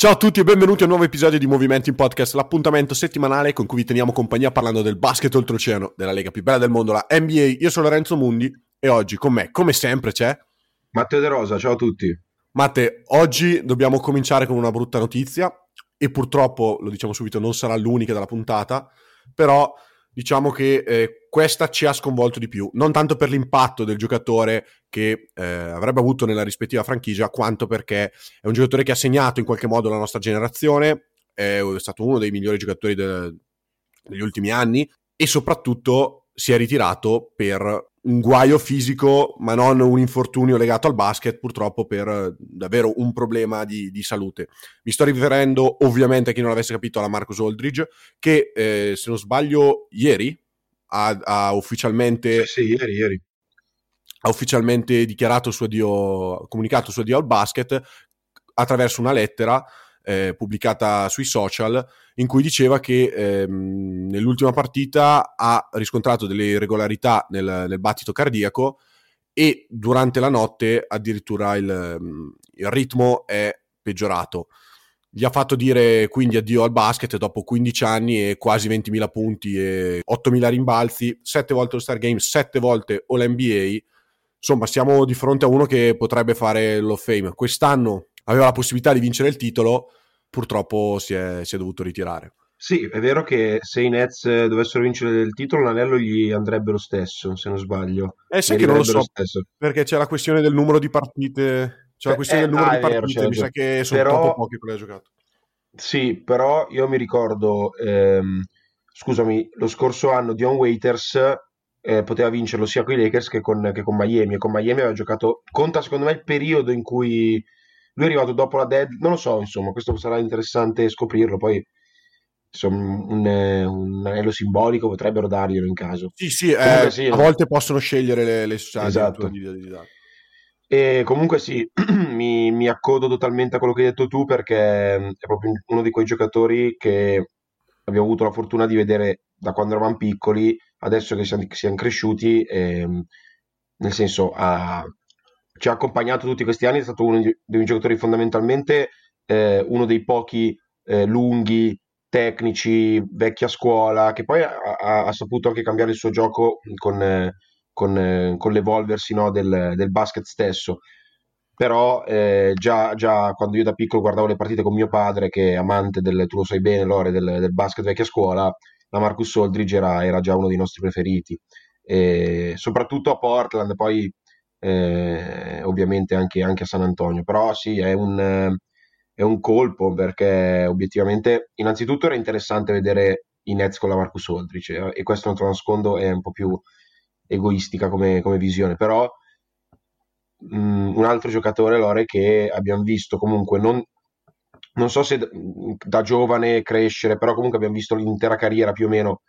Ciao a tutti e benvenuti a un nuovo episodio di Movimenti in Podcast, l'appuntamento settimanale con cui vi teniamo compagnia parlando del basket oltreoceano, della lega più bella del mondo, la NBA. Io sono Lorenzo Mundi e oggi con me, come sempre, c'è Matteo De Rosa, ciao a tutti. Matte. Oggi dobbiamo cominciare con una brutta notizia e purtroppo, lo diciamo subito, non sarà l'unica della puntata, però diciamo che eh, questa ci ha sconvolto di più, non tanto per l'impatto del giocatore che eh, avrebbe avuto nella rispettiva franchigia, quanto perché è un giocatore che ha segnato in qualche modo la nostra generazione, è stato uno dei migliori giocatori de- degli ultimi anni e soprattutto si è ritirato per un guaio fisico, ma non un infortunio legato al basket, purtroppo per davvero un problema di, di salute. Mi sto riferendo ovviamente a chi non l'avesse capito alla Marcus Aldridge, che eh, se non sbaglio ieri ha, ha ufficialmente Sì, sì, ieri, ieri. Ha ufficialmente dichiarato suo addio, comunicato il suo addio al basket attraverso una lettera eh, pubblicata sui social in cui diceva che ehm, nell'ultima partita ha riscontrato delle irregolarità nel, nel battito cardiaco e durante la notte addirittura il, il ritmo è peggiorato. Gli ha fatto dire quindi addio al basket dopo 15 anni e quasi 20.000 punti e 8.000 rimbalzi, 7 volte lo Star Game, 7 volte All NBA. Insomma, siamo di fronte a uno che potrebbe fare l'Off Fame. Quest'anno aveva la possibilità di vincere il titolo, purtroppo si è, si è dovuto ritirare. Sì, è vero che se i Nets dovessero vincere il titolo, l'anello gli andrebbe lo stesso, se non sbaglio. Eh, sai che non lo so, stesso. perché c'è la questione del numero di partite. C'è la Eh, questione del eh, numero ah, di vero, partite, c'è mi sa che sono Però- troppo pochi quelli che ha giocato. Sì, però io mi ricordo, ehm, scusami, lo scorso anno Dion Waiters eh, poteva vincerlo sia con i Lakers che con, che con Miami, e con Miami aveva giocato, conta secondo me il periodo in cui lui è arrivato dopo la dead, non lo so, insomma, questo sarà interessante scoprirlo, poi insomma, un, un anello simbolico potrebbero darglielo in caso. Sì, sì, eh, sì, a volte possono scegliere le, le società Esatto. E comunque sì, mi, mi accodo totalmente a quello che hai detto tu perché mm, è proprio uno di quei giocatori che abbiamo avuto la fortuna di vedere da quando eravamo piccoli, adesso che siamo, cresciuti, ehm, nel senso ha- ci ha accompagnato tutti questi anni, è stato uno dei giocatori fondamentalmente eh, uno dei pochi eh, lunghi, tecnici, vecchia scuola, che poi ha, ha- saputo anche cambiare il suo gioco con, eh, con, con l'evolversi no, del, del basket stesso. Però eh, già, già quando io da piccolo guardavo le partite con mio padre, che è amante del, tu lo sai bene, Lore, del, del basket vecchia scuola, la Marcus Aldridge era, era già uno dei nostri preferiti. E soprattutto a Portland, poi eh, ovviamente anche, anche a San Antonio. Però sì, è un, è un colpo perché obiettivamente, innanzitutto era interessante vedere i Nets con la Marcus Aldridge eh, e questo non te lo nascondo è un po' più egoistica come, come visione, però mh, un altro giocatore, Lore, che abbiamo visto comunque non, non so se d- da giovane crescere, però comunque abbiamo visto l'intera carriera più o meno.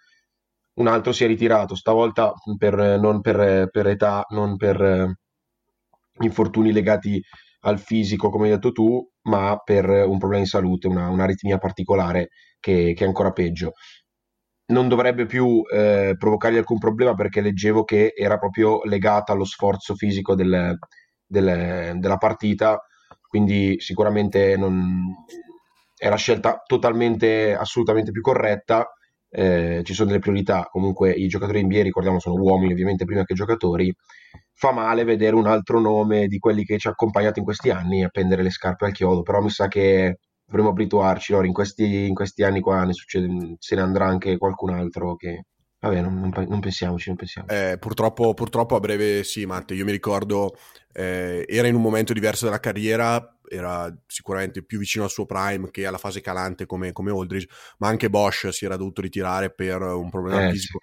Un altro si è ritirato, stavolta per, non per, per età, non per eh, infortuni legati al fisico, come hai detto tu, ma per un problema di salute, una, un'aritmia particolare che, che è ancora peggio. Non dovrebbe più eh, provocargli alcun problema perché leggevo che era proprio legata allo sforzo fisico del- del- della partita, quindi sicuramente non, è la scelta totalmente, assolutamente più corretta. Eh, ci sono delle priorità. Comunque, i giocatori NBA, ricordiamo, sono uomini ovviamente prima che giocatori. Fa male vedere un altro nome di quelli che ci ha accompagnato in questi anni a appendere le scarpe al chiodo, però mi sa che dovremmo abituarci. Loro, in, questi, in questi anni qua ne succede, se ne andrà anche qualcun altro che Vabbè, non, non, non pensiamoci, non pensiamo. Eh, purtroppo, purtroppo a breve sì, Matte. Io mi ricordo, eh, era in un momento diverso della carriera, era sicuramente più vicino al suo prime che alla fase calante come, come Aldridge, ma anche Bosch si era dovuto ritirare per un problema Eh, fisico,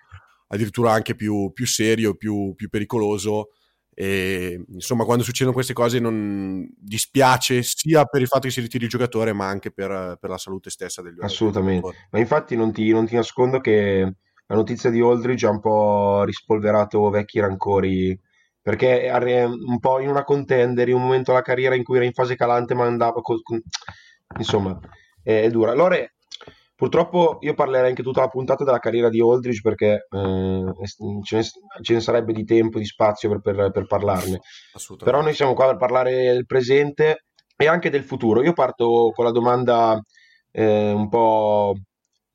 addirittura anche più, più serio, più, più pericoloso. E insomma, quando succedono queste cose non dispiace sia per il fatto che si ritiri il giocatore, ma anche per, per la salute stessa del, del Assolutamente. Ma infatti non ti, non ti nascondo che la notizia di Aldridge ha un po' rispolverato vecchi rancori, perché è un po' in una contender, in un momento della carriera in cui era in fase calante, ma andava... co- con- Insomma, è, è dura. Allora, purtroppo io parlerei anche tutta la puntata della carriera di Aldridge perché eh, ce ne, ce ne sarebbe di tempo, di spazio per, per- per parlarne. Però noi siamo qua per parlare del presente e anche del futuro. Io parto con la domanda eh, un po',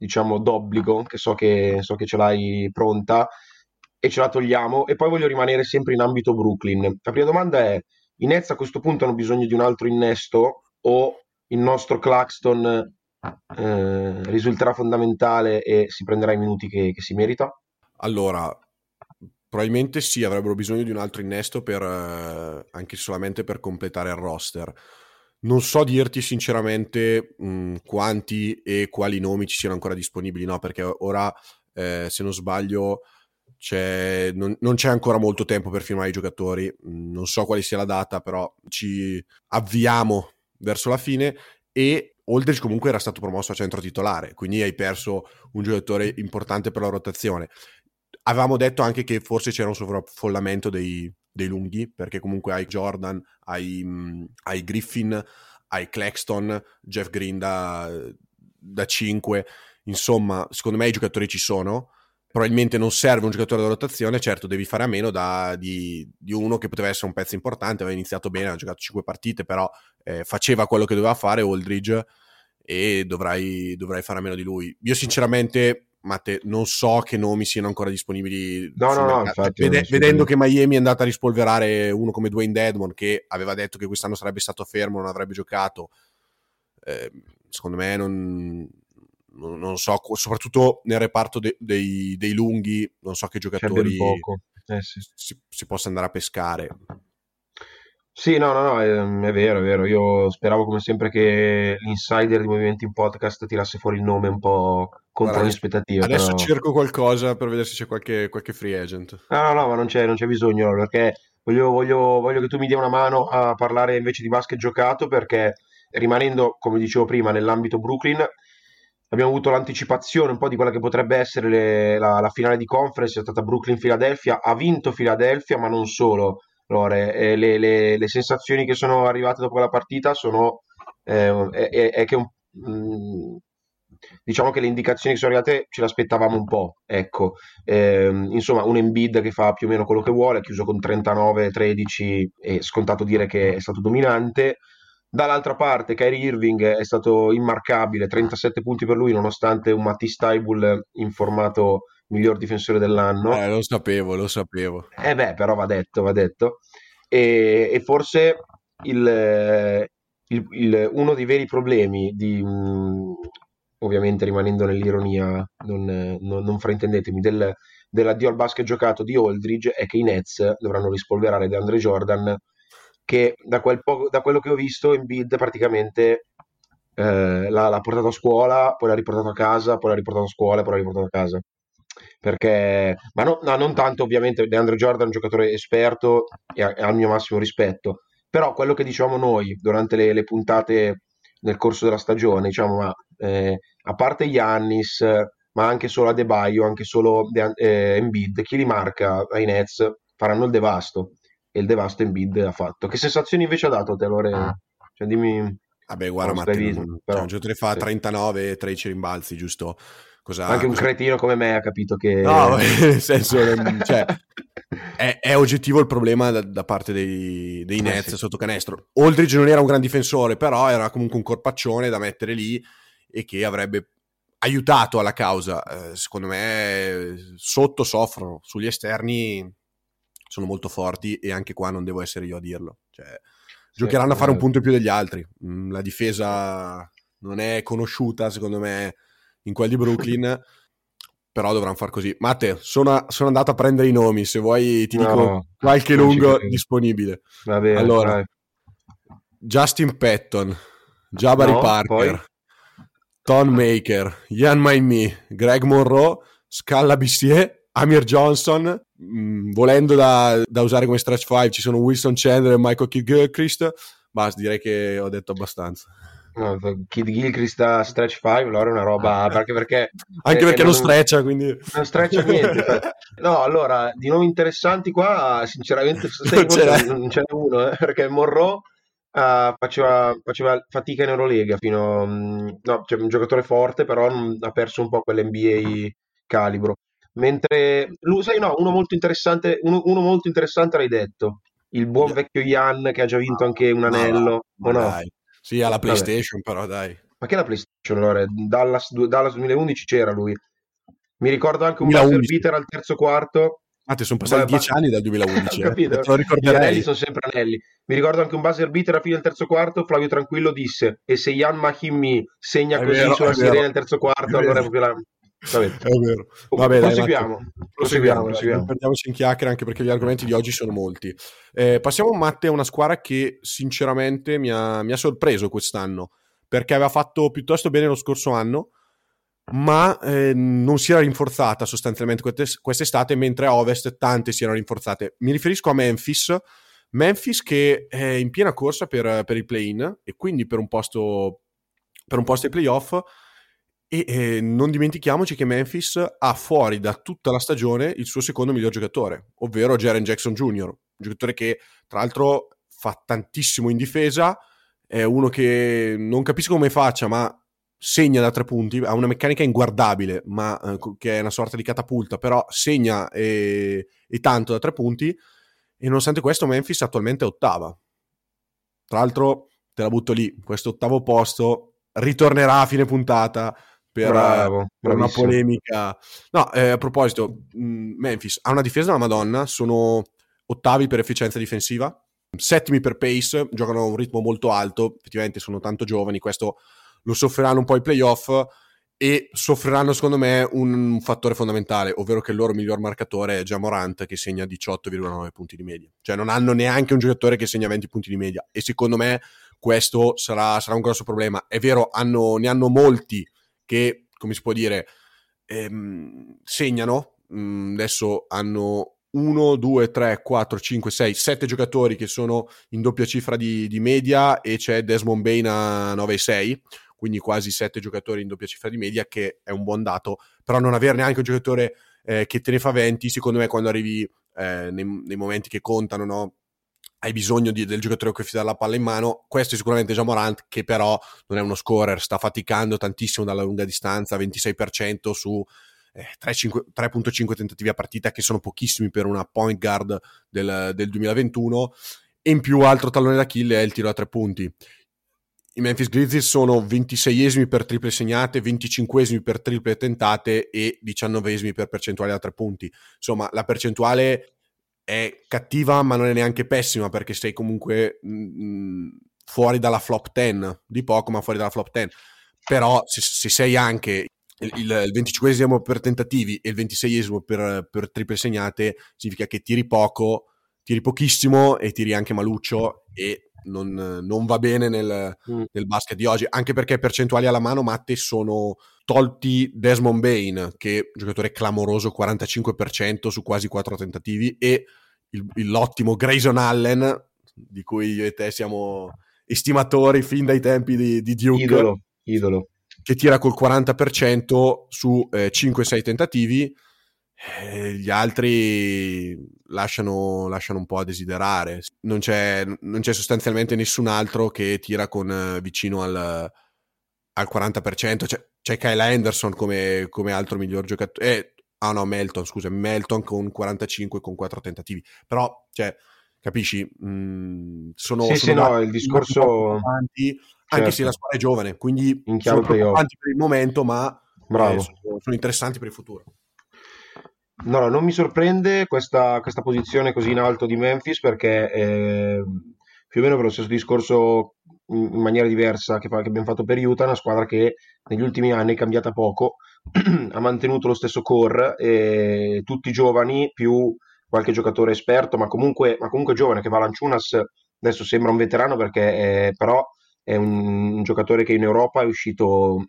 diciamo, d'obbligo, che so che, so che ce l'hai pronta, e ce la togliamo. E poi voglio rimanere sempre in ambito Brooklyn. La prima domanda è, i Nets a questo punto hanno bisogno di un altro innesto o il nostro Claxton eh, risulterà fondamentale e si prenderà i minuti che, che si merita? Allora, probabilmente sì, avrebbero bisogno di un altro innesto per, eh, anche solamente per completare il roster. Non so dirti sinceramente mh, quanti e quali nomi ci siano ancora disponibili, no? Perché ora, eh, se non sbaglio, c'è, non, non c'è ancora molto tempo per firmare i giocatori. Non so quale sia la data, però ci avviamo verso la fine e Aldridge comunque era stato promosso a centro titolare, quindi hai perso un giocatore importante per la rotazione. Avevamo detto anche che forse c'era un sovraffollamento dei, dei lunghi, perché comunque hai Jordan, hai, mh, hai Griffin, hai Claxton, Jeff Green da, da 5. Insomma, secondo me i giocatori ci sono. Probabilmente non serve un giocatore da rotazione, certo devi fare a meno da, di, di uno che poteva essere un pezzo importante, aveva iniziato bene, ha giocato 5 partite, però eh, faceva quello che doveva fare Aldridge e dovrai, dovrai fare a meno di lui. Io sinceramente, Matte, non so che nomi siano ancora disponibili. No, no, no, infatti, Vede- vedendo che Miami è andata a rispolverare uno come Dwayne Dedmon, che aveva detto che quest'anno sarebbe stato fermo, non avrebbe giocato, eh, secondo me non, non, non so, soprattutto nel reparto de- dei, dei lunghi, non so che giocatori. Eh sì. si, si possa andare a pescare. Sì, no, no, no, è, è vero, è vero. Io speravo come sempre che l'insider di Movimenti in Podcast tirasse fuori il nome un po' contro Guarda, le aspettative. Adesso però- cerco qualcosa per vedere se c'è qualche, qualche free agent. No, no, no, ma non c'è, non c'è bisogno, no, perché voglio, voglio, voglio che tu mi dia una mano a parlare invece di basket giocato, perché rimanendo, come dicevo prima, nell'ambito Brooklyn, abbiamo avuto l'anticipazione un po' di quella che potrebbe essere le- la, la finale di conference, è stata Brooklyn-Philadelphia, ha vinto Philadelphia, ma non solo. Lore, eh, le, le- le sensazioni che sono arrivate dopo la partita sono eh, è, è- che un- mm, diciamo che le indicazioni che sono arrivate ce le aspettavamo un po', ecco. Ehm, insomma, un Embiid che fa più o meno quello che vuole, chiuso con 39-13 e scontato dire che è stato dominante. Dall'altra parte, Kyrie Irving è stato immarcabile, 37 punti per lui, nonostante un Matisse Thybulle in formato miglior difensore dell'anno. Eh, lo sapevo, lo sapevo. Eh beh, però va detto, va detto. E, e forse il, eh, il- il- uno dei veri problemi di, mh, ovviamente rimanendo nell'ironia, non, non- non fraintendetemi, del, dell'addio al basket giocato di Aldridge è che i Nets dovranno rispolverare DeAndre Jordan, che da, quel poco- da quello che ho visto Embiid praticamente eh, l'ha, l'ha portato a scuola, poi l'ha riportato a casa, poi l'ha riportato a scuola, poi l'ha riportato a casa. Perché, ma no- no, non tanto ovviamente, DeAndre Jordan è un giocatore esperto e il mio massimo rispetto, però quello che diciamo noi durante le, le puntate nel corso della stagione, diciamo, ma eh, a parte Giannis, ma anche solo Adebayo, anche solo De- eh, Embiid, chi li marca ai Nets faranno il devasto e il devasto Embiid ha fatto. Che sensazioni invece ha dato a te, Lore? Cioè, dimmi, Vabbè, guarda, Matteo, cioè, un giocatore fa sì. 39 13 rimbalzi, giusto? Cosa, anche un cosa- cretino come me ha capito che... No, nel senso, ehm, cioè, è, è oggettivo il problema da, da parte dei, dei Eh, Nets sì. sotto canestro. Aldridge non era un gran difensore, però era comunque un corpaccione da mettere lì e che avrebbe aiutato alla causa. Eh, secondo me sotto soffrono, sugli esterni sono molto forti e anche qua non devo essere io a dirlo. Cioè, giocheranno a fare un punto in più degli altri. Mm, La difesa non è conosciuta, secondo me, in quel di Brooklyn. però dovranno far così. Matte, sono, sono andato a prendere i nomi, se vuoi ti dico No, qualche lungo disponibile. Va bene, Allora, dai. Justin Patton, Jabari No, Parker, poi? Ton Maker, Ian Maimi, Greg Monroe, Scala Bissier, Amir Johnson, mh, volendo da, da usare come stretch 5 ci sono Wilson Chandler e Michael Kidd-Gilchrist, basta, direi che ho detto abbastanza. Kid Gilchrist a stretch 5, allora è una roba, perché, perché Anche eh, perché non non- streccia, quindi... non streccia niente. no, allora, di nomi interessanti qua, sinceramente, Non ce n'è. non ce n'è uno, eh, perché Monroe eh, faceva, faceva fatica in Eurolega fino... mm, no, cioè un giocatore forte, però ha perso un po' quell'NBA calibro. Mentre, lui, sai, no, uno molto interessante, uno, uno molto interessante l'hai detto, il buon vecchio Ian che ha già vinto anche un Ma va, anello, ma o no? dai. Sì, alla PlayStation, però dai. Ma che è la PlayStation allora? Dallas, Dallas 2011 c'era lui. Mi ricordo anche un buzzer 2011. beater al terzo quarto. Ah, ti sono passati dieci anni dal 2011, Ho eh. capito. te lo Gli ricorderei. anelli sono sempre anelli. Mi ricordo anche un buzzer beater alla fine del terzo quarto. Flavio Tranquillo disse: E se Ian Mahimi segna È così vero, sulla sirena del terzo quarto, allora è proprio la. Vabbè. È vero. Vabbè, proseguiamo. Matte. Proseguiamo, dai, proseguiamo. non perdiamoci in chiacchiere anche perché gli argomenti di oggi sono molti. Eh, passiamo Matte a una squadra che sinceramente mi ha, mi ha sorpreso quest'anno perché aveva fatto piuttosto bene lo scorso anno ma eh, non si era rinforzata sostanzialmente queste- quest'estate mentre a ovest tante si erano rinforzate. Mi riferisco a Memphis, Memphis che è in piena corsa per, per il play-in e quindi per un posto, per un posto ai playoff e eh, non dimentichiamoci che Memphis ha fuori da tutta la stagione il suo secondo miglior giocatore, ovvero Jaren Jackson Jr., un giocatore che tra l'altro fa tantissimo in difesa, è uno che non capisco come faccia, ma segna da tre punti, ha una meccanica inguardabile, ma eh, che è una sorta di catapulta, però segna e, e tanto da tre punti e nonostante questo Memphis attualmente è ottava. Tra l'altro te la butto lì, questo ottavo posto ritornerà a fine puntata per, Bravo, per una polemica. No, eh, a proposito, mh, Memphis ha una difesa della Madonna, sono ottavi per efficienza difensiva, settimi per pace, giocano a un ritmo molto alto, effettivamente sono tanto giovani, questo lo soffriranno un po' i playoff e soffriranno secondo me un fattore fondamentale, ovvero che il loro miglior marcatore è Jamorant che segna 18,9 punti di media. Cioè non hanno neanche un giocatore che segna 20 punti di media e secondo me questo sarà, sarà un grosso problema. È vero, hanno- ne hanno molti che, come si può dire, ehm, segnano. Mm, adesso hanno 1, 2, 3, 4, 5, 6, 7 giocatori che sono in doppia cifra di, di media e c'è Desmond Bain a 9,6 quindi quasi 7 giocatori in doppia cifra di media che è un buon dato però non avere neanche un giocatore eh, che te ne fa 20 secondo me quando arrivi eh, nei, nei momenti che contano no? Hai bisogno di- del giocatore che ti dà la palla in mano questo è sicuramente già Morant che però non è uno scorer sta faticando tantissimo dalla lunga distanza 26% su eh, 3,5 3.5 tentativi a partita che sono pochissimi per una point guard del, del 2021 e in più altro tallone d'Achille è il tiro a tre punti i Memphis Grizzlies sono 26esimi per triple segnate, 25esimi per triple tentate e 19esimi per percentuale da tre punti. Insomma, la percentuale è cattiva, ma non è neanche pessima perché sei comunque mh, fuori dalla flop 10, di poco, ma fuori dalla flop 10. Però se, se sei anche il, il, il 25esimo per tentativi e il 26esimo per, per triple segnate, significa che tiri poco, tiri pochissimo e tiri anche maluccio e non, non va bene nel, Mm. nel basket di oggi, anche perché percentuali alla mano matte sono tolti Desmond Bain, che è un giocatore clamoroso, 45% su quasi 4 tentativi, e il- l'ottimo Grayson Allen, di cui io e te siamo estimatori fin dai tempi di, di Duke, Idolo, idolo. che tira col 40% su eh, 5-6 tentativi. Eh, gli altri lasciano, lasciano un po' a desiderare. Non c'è, non c'è sostanzialmente nessun altro che tira con eh, vicino al, al 40%. C'è, c'è Kyle Anderson come, come altro miglior giocatore. Ah no, Melton, scusa, Melton con 45 con 4 tentativi. Però, cioè, capisci? Mm, sono, Sì, sono sì, no, il discorso- anche Certo. se la squadra è giovane, quindi In sono preoccupanti per il momento, ma Bravo. eh, sono, sono interessanti per il futuro. No, no, non mi sorprende questa, questa posizione così in alto di Memphis perché eh, più o meno per lo stesso discorso in, in maniera diversa che, che abbiamo fatto per Utah, una squadra che negli ultimi anni è cambiata poco, ha mantenuto lo stesso core, e tutti giovani, più qualche giocatore esperto, ma comunque, ma comunque giovane, che Valanciunas adesso sembra un veterano perché è, però è un, un, giocatore che in Europa è uscito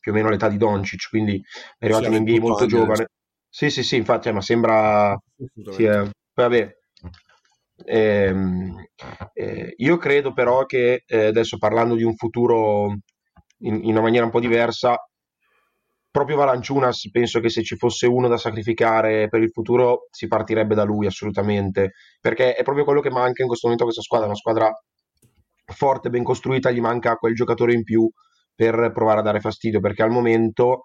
più o meno all'età di Doncic, quindi è arrivato in NBA molto giovane. Sì, sì, sì, infatti, eh, ma sembra... Sì, eh, vabbè, eh, eh, io credo però che eh, adesso parlando di un futuro in, in, una maniera un po' diversa, proprio Valanciunas penso che se ci fosse uno da sacrificare per il futuro si partirebbe da lui assolutamente, perché è proprio quello che manca in questo momento a questa squadra, una squadra forte, ben costruita, gli manca quel giocatore in più per provare a dare fastidio, perché al momento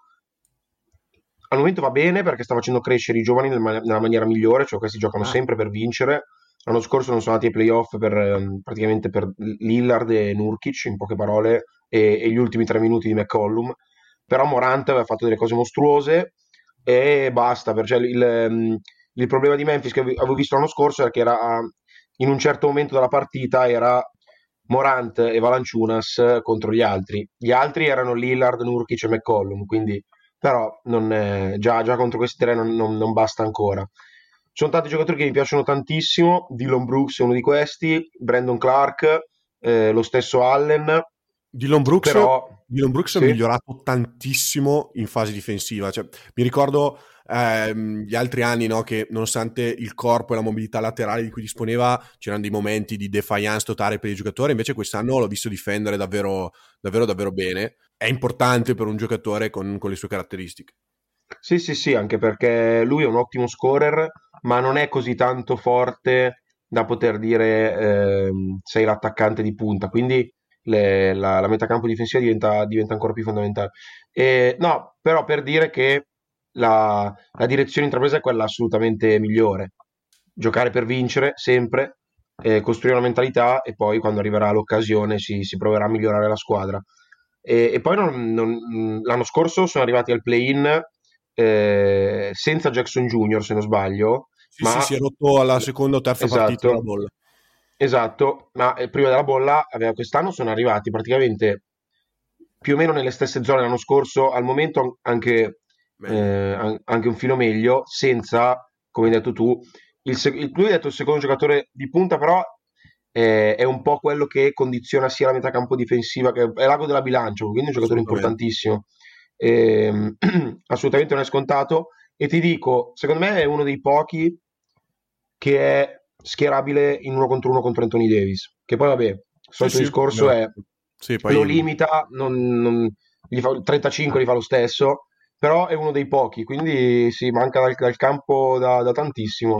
al momento va bene perché sta facendo crescere i giovani nella maniera migliore, cioè questi giocano ah. sempre per vincere, L'anno scorso non sono andati ai playoff per, ehm, praticamente per Lillard e Nurkic, in poche parole, e, e, gli ultimi tre minuti di McCollum. Però Morant aveva fatto delle cose mostruose e basta. Cioè, il, ehm, il, problema di Memphis che avevo visto l'anno scorso era che era in un certo momento della partita era Morant e Valanciunas contro gli altri. Gli altri erano Lillard, Nurkic e McCollum, quindi però è, già, già, contro questi tre non, non, non basta ancora. Ci sono tanti giocatori che mi piacciono tantissimo, Dylan Brooks è uno di questi, Brandon Clark, eh, lo stesso Allen. Dylan Brooks, però, Dylan Brooks sì. è migliorato tantissimo in fase difensiva. Cioè, mi ricordo ehm, gli altri anni no, che nonostante il corpo e la mobilità laterale di cui disponeva c'erano dei momenti di defiance totale per i giocatori, invece quest'anno l'ho visto difendere davvero, davvero, davvero bene. È importante per un giocatore con, con le sue caratteristiche. Sì, sì, sì, anche perché lui è un ottimo scorer, ma non è così tanto forte da poter dire eh, sei l'attaccante di punta, quindi le, la, la metacampo difensiva diventa, diventa, ancora più fondamentale. E, no, però per dire che la, la, direzione intrapresa è quella assolutamente migliore. Giocare per vincere sempre, eh, costruire una mentalità e poi quando arriverà l'occasione si, si proverà a migliorare la squadra. E, e poi non, non, l'anno scorso sono arrivati al play-in eh, senza Jackson Jr., se non sbaglio. Sì, ma... sì, si è rotto alla seconda o terza esatto, partita della bolla. Esatto, ma eh, prima della bolla aveva, quest'anno sono arrivati praticamente più o meno nelle stesse zone l'anno scorso, al momento anche, eh, anche un filo meglio, senza, come hai detto tu, il, il, tu hai detto il secondo giocatore di punta, però eh, è un po' quello che condiziona sia la metà campo difensiva, che è l'ago della bilancia, quindi un giocatore importantissimo. Eh, assolutamente non è scontato e ti dico, secondo me è uno dei pochi che è schierabile in uno contro uno contro Anthony Davis, che poi vabbè, il solito sì, discorso no. è sì, poi... lo limita, non, non, gli fa, 35 li fa lo stesso, però è uno dei pochi, quindi si manca dal, dal campo da, da tantissimo.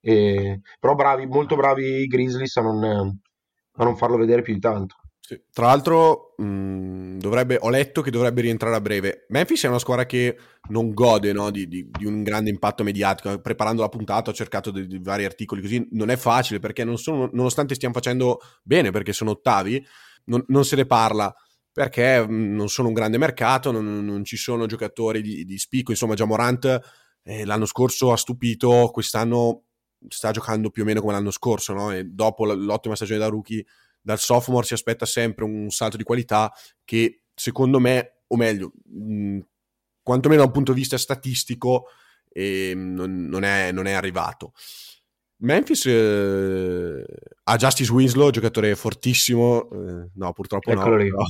E, però bravi, molto bravi i Grizzlies a non, a non farlo vedere più di tanto. Sì. Tra l'altro, mh, dovrebbe, ho letto che dovrebbe rientrare a breve. Memphis è una squadra che non gode no, di, di, di, un grande impatto mediatico. Preparando la puntata ho cercato di, di vari articoli così. Non è facile perché non sono, nonostante stiamo facendo bene, perché sono ottavi, non, non se ne parla perché non sono un grande mercato, non, non ci sono giocatori di, spicco. Insomma, già Morant eh, l'anno scorso ha stupito, quest'anno sta giocando più o meno come l'anno scorso, no? Dopo l'ottima stagione da rookie dal sophomore si aspetta sempre un salto di qualità che secondo me, o meglio, mh, quantomeno da un punto di vista statistico, eh, non, non, è, non, è, arrivato. Memphis eh, ha Justice Winslow, giocatore fortissimo. Eh, no, purtroppo Eccolo no.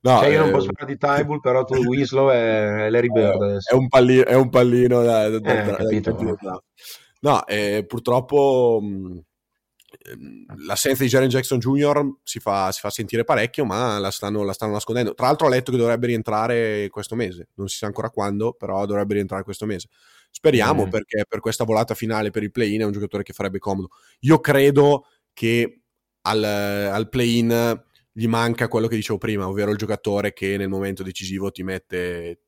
no cioè, io non eh, posso parlare di Tybull, però tu Winslow è Larry Bird. È un pallino, è un pallino da, da, da, capito, no, eh, purtroppo mh, Ehm, l'assenza di Jaren Jackson Jr. Si fa, si fa, sentire parecchio, ma la stanno, la stanno, nascondendo. Tra l'altro ho letto che dovrebbe rientrare questo mese, non si sa ancora quando, però dovrebbe rientrare questo mese. Speriamo mm. perché per questa volata finale per il play-in è un giocatore che farebbe comodo. Io credo che al, al play-in gli manca quello che dicevo prima, ovvero il giocatore che nel momento decisivo ti mette,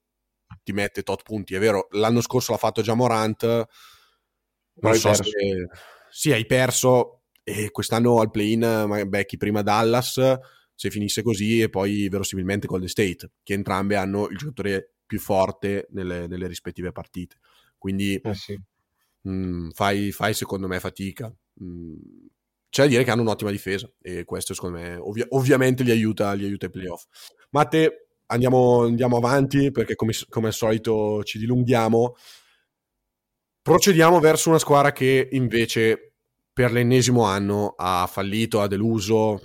ti mette tot punti. È vero, l'anno scorso l'ha fatto già Morant, non so se... Sì, hai perso, e quest'anno al play-in becchi prima Dallas se finisse così e poi verosimilmente Golden State, che entrambe hanno il giocatore più forte nelle, nelle rispettive partite. Quindi eh sì. mh, mm, fai, fai, secondo me fatica. Mh, mm, c'è da dire che hanno un'ottima difesa e questo secondo me ovvia- ovviamente li aiuta, li aiuta ai playoff. Matte, andiamo, andiamo avanti perché come, come al solito ci dilunghiamo. Procediamo verso una squadra che invece per l'ennesimo anno ha fallito, ha deluso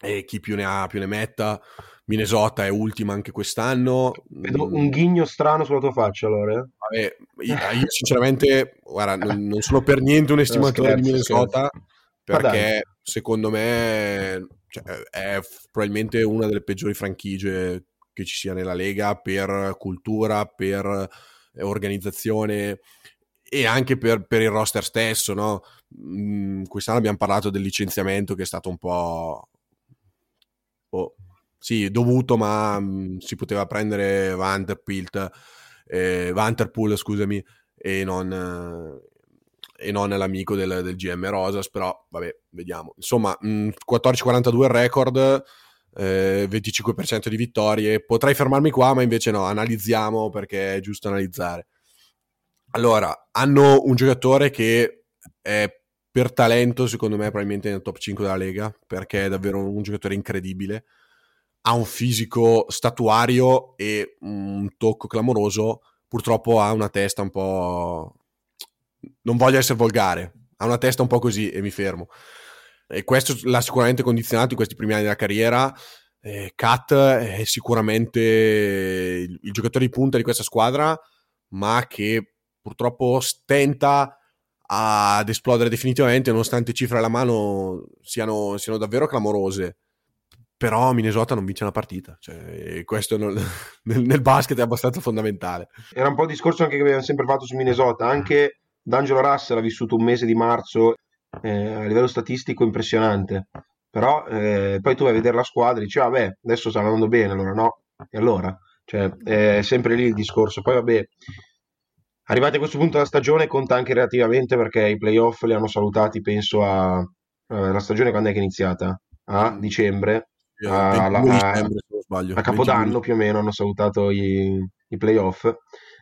e chi più ne ha più ne metta. Minnesota è ultima anche quest'anno. Vedo un ghigno strano sulla tua faccia, allora. Vabbè, io, io sinceramente, guarda, non, non sono per niente un estimatore scherzo, di Minnesota scherzo. Perché secondo me cioè, è probabilmente una delle peggiori franchigie che ci sia nella Lega per cultura, per organizzazione e anche per, per il roster stesso, no? Mm, quest'anno abbiamo parlato del licenziamento che è stato un po'... oh, sì, dovuto, ma mm, si poteva prendere Vanderbilt, eh, Vanderpool, scusami, e non, eh, e non l'amico del, del GM Rosas, però vabbè, vediamo. Insomma, mh, 14-42 il record, eh, 25% di vittorie. Potrei fermarmi qua, ma invece no, analizziamo perché è giusto analizzare. Allora, hanno un giocatore che è per talento, secondo me, probabilmente nel top 5 della Lega, perché è davvero un giocatore incredibile. Ha un fisico statuario e un tocco clamoroso. Purtroppo ha una testa un po'. Non voglio essere volgare, ha una testa un po' così e mi fermo. E questo l'ha sicuramente condizionato in questi primi anni della carriera. Eh, è sicuramente il, il giocatore di punta di questa squadra, ma che purtroppo stenta ad esplodere definitivamente, nonostante cifre alla mano siano, siano davvero clamorose. Però Minnesota non vince una partita, cioè, questo non- nel, nel basket è abbastanza fondamentale. Era un po' il discorso anche che abbiamo sempre fatto su Minnesota. Anche D'Angelo Russell ha vissuto un mese di marzo eh, a livello statistico impressionante. Però eh, poi tu vai a vedere la squadra e dici, vabbè, adesso sta andando bene, allora no. E allora? Cioè, è sempre lì il discorso. Poi vabbè, arrivati a questo punto della stagione conta anche relativamente perché i playoff li hanno salutati, penso, a... eh, la stagione quando è che è iniziata? A dicembre. La- 22 ah, dicembre, a Capodanno 22. più o meno hanno salutato i, i playoff.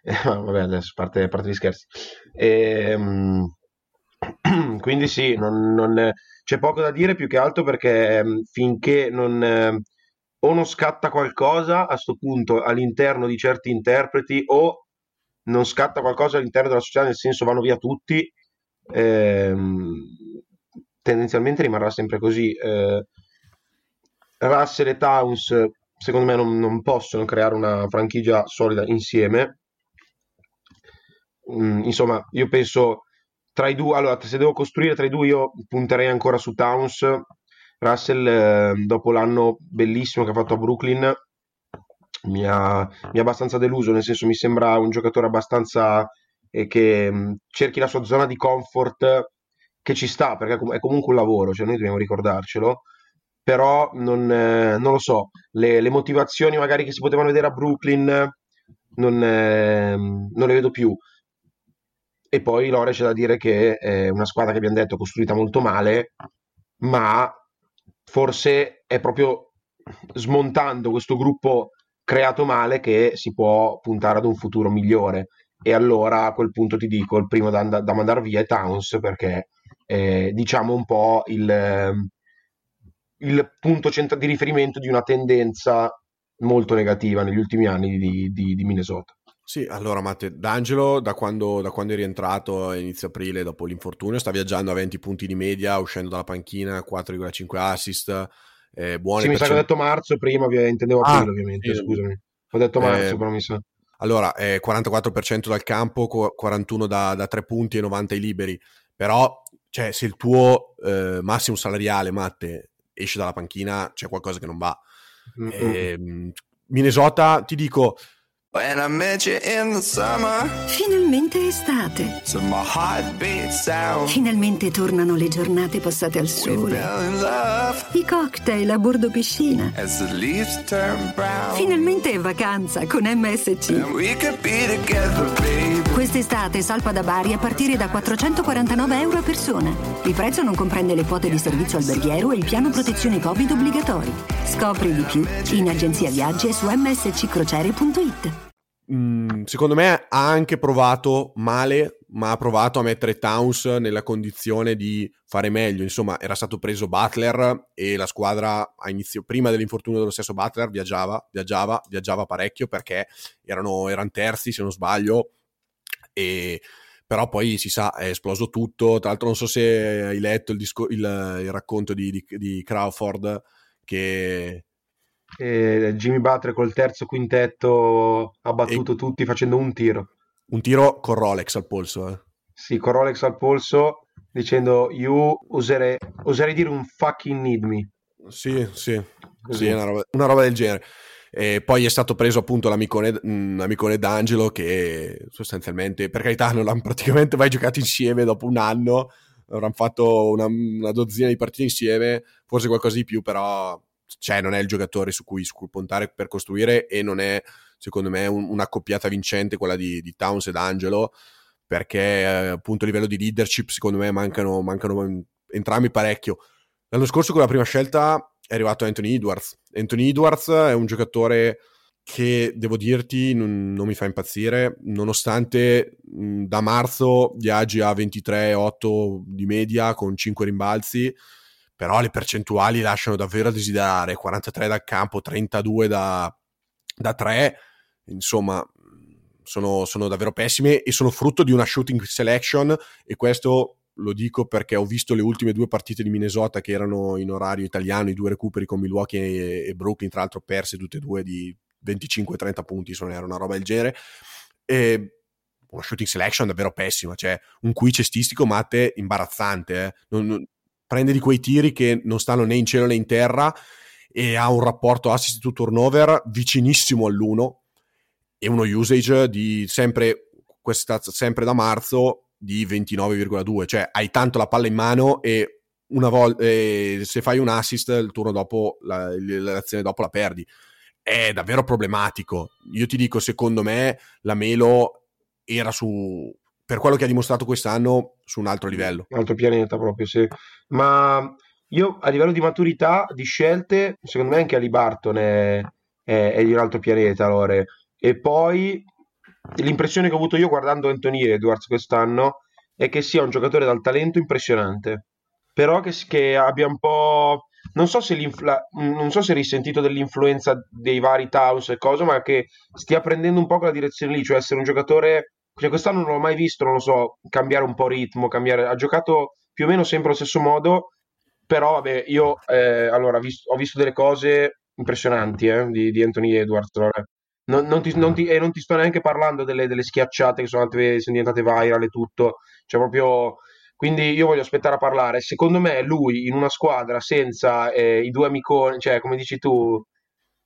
Eh, vabbè, adesso a parte, a parte gli scherzi. Ehm, quindi sì, non- non- c'è poco da dire più che altro perché ehm, finché non, ehm, o non scatta qualcosa a sto punto all'interno di certi interpreti o non scatta qualcosa all'interno della società, nel senso vanno via tutti, ehm, tendenzialmente rimarrà sempre così. Eh, Russell e Towns, secondo me, non, non possono creare una franchigia solida insieme. Mm, insomma, io penso tra i due, allora, se devo costruire tra i due, io punterei ancora su Towns. Russell, eh, dopo l'anno bellissimo che ha fatto a Brooklyn, mi ha, mi ha abbastanza deluso, nel senso mi sembra un giocatore abbastanza eh, che mh, cerchi la sua zona di comfort che ci sta, perché è comunque un lavoro, cioè noi dobbiamo ricordarcelo, però non, eh, non lo so, le, le motivazioni magari che si potevano vedere a Brooklyn non, eh, non le vedo più. E poi Lore c'è da dire che è una squadra che abbiamo detto costruita molto male, ma forse è proprio smontando questo gruppo creato male che si può puntare ad un futuro migliore. E allora a quel punto ti dico, il primo da, da mandare via è Towns perché è diciamo un po' il, ehm, il punto centra- di riferimento di una tendenza molto negativa negli ultimi anni di, di- di Minnesota. Sì, allora Matte, D'Angelo da quando, da quando è rientrato a inizio aprile dopo l'infortunio sta viaggiando a 20 punti di media, uscendo dalla panchina, 4,5 assist, eh, buone Sì, mi sa che ho detto marzo prima, intendevo Ah, aprile ovviamente, sì. scusami. Ho detto marzo, Eh, però mi sa. Allora, eh, 44% dal campo, qu- 41 da, da 3 punti e 90 ai liberi. Però, cioè, se il tuo eh, massimo salariale, Matte, esce dalla panchina, c'è qualcosa che non va. Mm, mm. Ehm, Minnesota, ti dico, When I met you in the summer, Finalmente estate. heartbeat sound, Finalmente tornano le giornate passate al sole. I cocktail a bordo piscina. as the leaves turn brown. Finalmente è vacanza con MSC. And we could be together, baby. Quest'estate salpa da Bari a partire da 449 euro a persona. Il prezzo non comprende le quote di servizio alberghiero e il piano protezione Covid obbligatori. Scopri di più in agenzia viaggi e su msccrociere.it. mh, secondo me ha anche provato male, ma ha provato a mettere Towns nella condizione di fare meglio. Insomma, era stato preso Butler e la squadra a inizio, prima dell'infortunio dello stesso Butler viaggiava, viaggiava, viaggiava parecchio perché erano, erano terzi, se non sbaglio, e però poi si sa, è esploso tutto. Tra l'altro, non so se hai letto il, disco, il, il racconto di, di, di, Crawford che. E Jimmy Butler col terzo quintetto ha battuto e... tutti facendo un tiro. Un tiro con Rolex al polso, eh. Sì, con Rolex al polso, dicendo you userei, oserei dire un fucking need me. Sì, sì, sì una, roba, una roba del genere. E poi è stato preso appunto l'amicone, mm, l'amicone D'Angelo che sostanzialmente, per carità, non hanno praticamente mai giocato insieme dopo un anno, avranno fatto una, una, dozzina di partite insieme, forse qualcosa di più, però cioè, non è il giocatore su cui, su cui puntare per costruire e non è, secondo me, un, una coppiata vincente quella di, di Towns ed Angelo, perché eh, appunto a livello di leadership secondo me mancano, mancano entrambi parecchio. L'anno scorso con la prima scelta è arrivato Anthony Edwards. Anthony Edwards è un giocatore che devo dirti non, non mi fa impazzire, nonostante mh, da marzo viaggi a 23,8 di media con 5 rimbalzi, però le percentuali lasciano davvero a desiderare, 43 dal campo, 32 da, da 3, insomma sono, sono davvero pessime e sono frutto di una shooting selection e questo lo dico perché ho visto le ultime due partite di Minnesota che erano in orario italiano, i due recuperi con Milwaukee e, Brooklyn, tra l'altro perse tutte e due di 25-30 punti, se non era una roba del genere. E una shooting selection davvero pessima, cioè un qui cestistico Matte imbarazzante, eh. non, non, prende di quei tiri che non stanno né in cielo né in terra e ha un rapporto assist to turnover vicinissimo all'1 e uno usage di sempre, questa, sempre da marzo di 29,2, cioè hai tanto la palla in mano e una volta eh, se fai un assist il turno dopo la, l'azione dopo la perdi. È davvero problematico. Io ti dico, secondo me la Melo era su per quello che ha dimostrato quest'anno su un altro livello. Un altro pianeta proprio, sì. Ma io a livello di maturità, di scelte, secondo me anche Ali Barton è, è, è di un altro pianeta, Lore. E poi l'impressione che ho avuto io guardando Anthony Edwards quest'anno è che sia un giocatore dal talento impressionante, però che, che abbia un po'... Non so, se non so se risentito dell'influenza dei vari Taus e cose, ma che stia prendendo un po' quella direzione lì, cioè essere un giocatore... Cioè quest'anno non l'ho mai visto, non lo so, cambiare un po' ritmo, cambiare... Ha giocato più o meno sempre allo stesso modo, però vabbè, io eh, allora, visto, ho visto delle cose impressionanti eh, di, di Anthony Edwards. Non, non, ti, non, ti, e non ti sto neanche parlando delle, delle schiacciate che sono, andate, sono diventate viral e tutto. Cioè, proprio. Quindi io voglio aspettare a parlare. Secondo me, lui in una squadra senza eh, i due amiconi, cioè, come dici tu,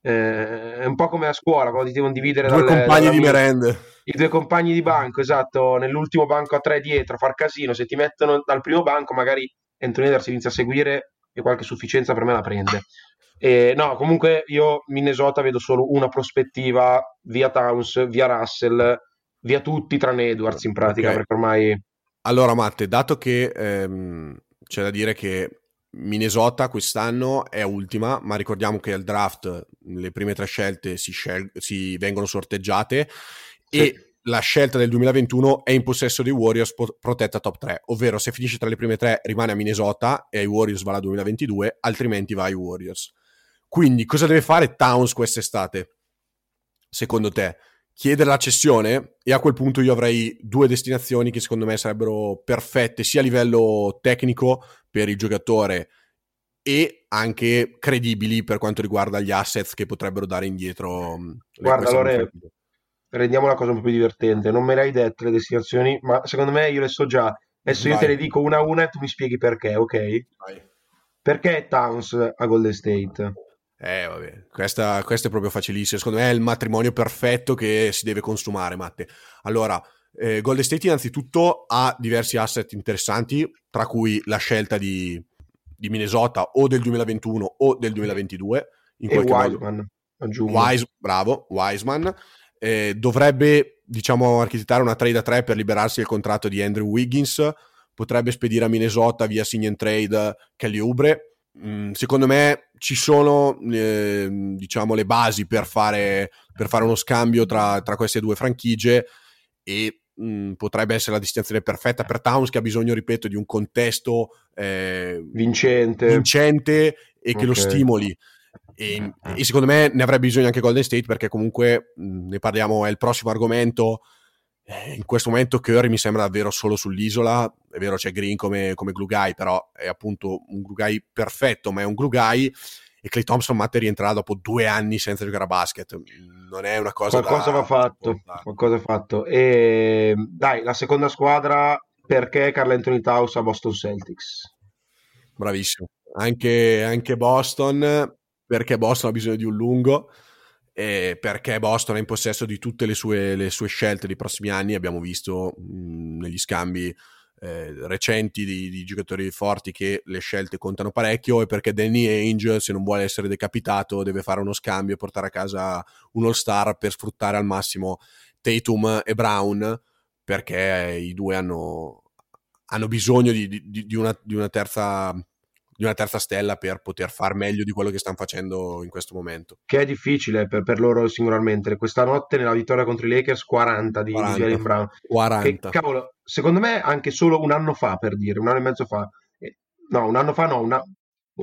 eh, è un po' come a scuola quando ti devono dividere due dalle, compagni di merende. I due compagni di banco, esatto, nell'ultimo banco a tre dietro, far casino. Se ti mettono dal primo banco, magari Anthony si inizia a seguire e qualche sufficienza per me la prende. E, no, comunque io Minnesota vedo solo una prospettiva via Towns, via Russell, via tutti tranne Edwards in pratica, okay. perché ormai... Allora Matte, dato che ehm, c'è da dire che Minnesota quest'anno è ultima, ma ricordiamo che al draft le prime tre scelte si, scel- si vengono sorteggiate sì. e la scelta del 2021 è in possesso dei Warriors po- protetta top 3, ovvero se finisce tra le prime tre rimane a Minnesota e ai Warriors va la 2022, altrimenti va ai Warriors. Quindi cosa deve fare Towns quest'estate? Secondo te? Chiedere la cessione e a quel punto io avrei due destinazioni che secondo me sarebbero perfette sia a livello tecnico per il giocatore e anche credibili per quanto riguarda gli assets che potrebbero dare indietro. Mm, Guarda, allora rendiamo la cosa un po' più divertente. Non me le hai dette le destinazioni, ma secondo me io le so già. Adesso Vai. io te le dico una a una e tu mi spieghi perché, ok? Vai. Perché Towns a Golden State? Eh, vabbè, questa, questa, è proprio facilissima. Secondo me è il matrimonio perfetto che si deve consumare, Matte. Allora, eh, Golden State innanzitutto ha diversi asset interessanti, tra cui la scelta di, di Minnesota o del 2021 o del 2022. In e Wiseman, modo. Wise, bravo, Wiseman. Eh, dovrebbe, diciamo, architettare una trade a 3 per liberarsi del contratto di Andrew Wiggins. Potrebbe spedire a Minnesota via sign and trade Kelly Ubre Mm, secondo me ci sono eh, diciamo le basi per fare, per fare uno scambio tra, tra, queste due franchigie e mh, potrebbe essere la destinazione perfetta per Towns che ha bisogno, ripeto, di un contesto eh, vincente. vincente e che Ok. lo stimoli. E, e secondo me ne avrebbe bisogno anche Golden State perché comunque mh, ne parliamo, è il prossimo argomento. Eh, In questo momento Curry mi sembra davvero solo sull'isola. È vero, c'è Green come, come glue guy, però è appunto un glue guy perfetto, ma è un glue guy. E Clay Thompson Matte rientrerà dopo due anni senza giocare a basket. Non è una cosa Qualcosa da- va fatto. da- Qualcosa va fatto. E dai, la seconda squadra perché Carl Anthony Towns a Boston Celtics? Bravissimo. Anche, anche Boston, perché Boston ha bisogno di un lungo, e perché Boston è in possesso di tutte le sue, le sue scelte dei prossimi anni. Abbiamo visto mh, negli scambi eh, recenti di, di giocatori forti che le scelte contano parecchio e perché Danny Ainge, se non vuole essere decapitato, deve fare uno scambio e portare a casa un all-star per sfruttare al massimo Tatum e Brown, perché i due hanno, hanno bisogno di, di- una, di una terza di una terza stella per poter far meglio di quello che stanno facendo in questo momento. Che è difficile per, per loro singolarmente. Questa notte nella vittoria contro i Lakers 40 di, di 40. Jalen Brown. Che 40. cavolo, secondo me anche solo un anno fa, per dire, un anno e mezzo fa, eh, no, un anno fa no, una,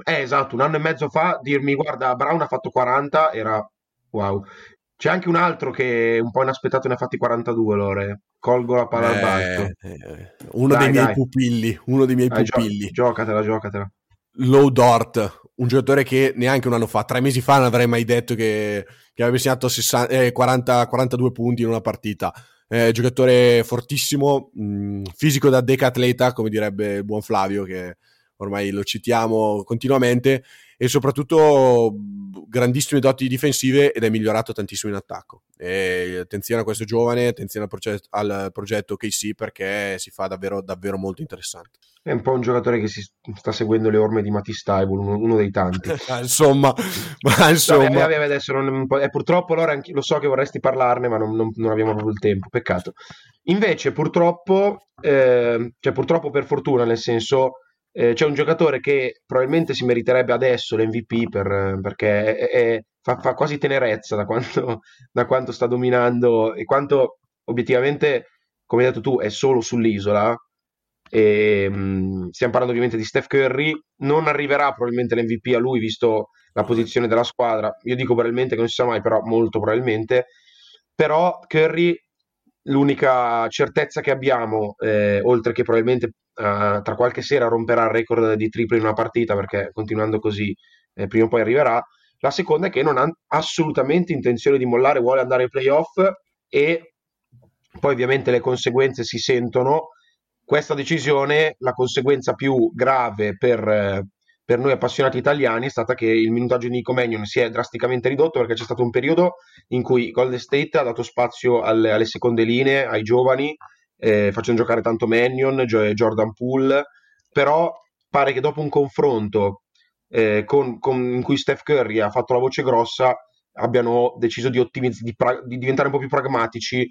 eh, esatto, un anno e mezzo fa, dirmi guarda, Brown ha fatto 40, era wow. C'è anche un altro che un po' inaspettato ne ha fatti 42, Lore. Colgo la palla al balzo. Eh, eh, uno Dai, dei miei dai. pupilli, uno dei miei Dai, gio- pupilli. giocatela, giocatela. Low Dort, un giocatore che neanche un anno fa, tre mesi fa, non avrei mai detto che, che avrebbe segnato 60 eh, 40 42 punti in una partita. Eh, giocatore fortissimo, mh, fisico da decatleta, come direbbe il buon Flavio, che ormai lo citiamo continuamente, e soprattutto mh, grandissime doti difensive ed è migliorato tantissimo in attacco. E attenzione a questo giovane, attenzione al, proget- al progetto KC perché si fa davvero, davvero molto interessante. È un po' un giocatore che si sta seguendo le orme di Matisse Taibul, uno, uno dei tanti. Ah, insomma, ma insomma, vabbè, adesso non, eh, purtroppo allora anche- lo so che vorresti parlarne, ma non, non- non abbiamo proprio il tempo, peccato. Invece, purtroppo, eh, cioè purtroppo per fortuna, nel senso, eh, c'è un giocatore che probabilmente si meriterebbe adesso l'MVP per- perché è- è- fa, fa quasi tenerezza da quanto, da quanto sta dominando e quanto obiettivamente, come hai detto tu, è solo sull'isola. E, mh, stiamo parlando ovviamente di Steph Curry. Non arriverà probabilmente l'MVP a lui, visto la posizione della squadra. Io dico probabilmente che non si sa mai, però molto probabilmente. Però Curry, l'unica certezza che abbiamo, eh, oltre che probabilmente eh, tra qualche sera romperà il record di triple in una partita, perché continuando così eh, prima o poi arriverà. La seconda è che non ha assolutamente intenzione di mollare, vuole andare ai playoff e poi ovviamente le conseguenze si sentono. Questa decisione, la conseguenza più grave per, eh, per noi appassionati italiani è stata che il minutaggio di Nico Mannion si è drasticamente ridotto perché c'è stato un periodo in cui Golden State ha dato spazio alle, alle seconde linee, ai giovani, eh, facendo giocare tanto Mannion, Jordan Poole, però pare che dopo un confronto eh, con- con- in cui Steph Curry ha fatto la voce grossa abbiano deciso di, ottimizz- di pra- di diventare un po' più pragmatici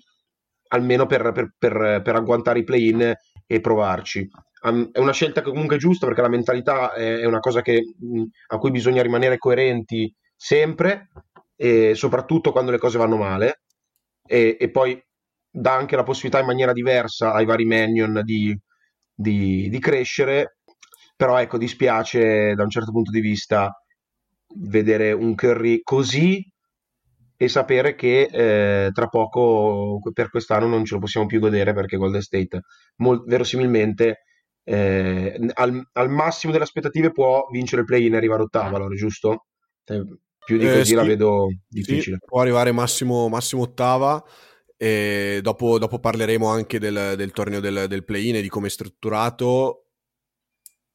almeno per, per- per- per agguantare i play-in e provarci. Um, è una scelta comunque giusta perché la mentalità è, è una cosa che, mh, a cui bisogna rimanere coerenti sempre e soprattutto quando le cose vanno male e, e poi dà anche la possibilità in maniera diversa ai vari Mannion di, di- di crescere però ecco dispiace da un certo punto di vista vedere un Curry così e sapere che eh, tra poco per quest'anno non ce lo possiamo più godere perché Golden State mol- verosimilmente eh, al, al massimo delle aspettative può vincere il play-in e arrivare ottava, allora, giusto? Eh, più di Eh, così la sì. vedo Sì, difficile. può arrivare massimo, massimo ottava. E dopo, dopo parleremo anche del, del torneo del, del play-in e di come è strutturato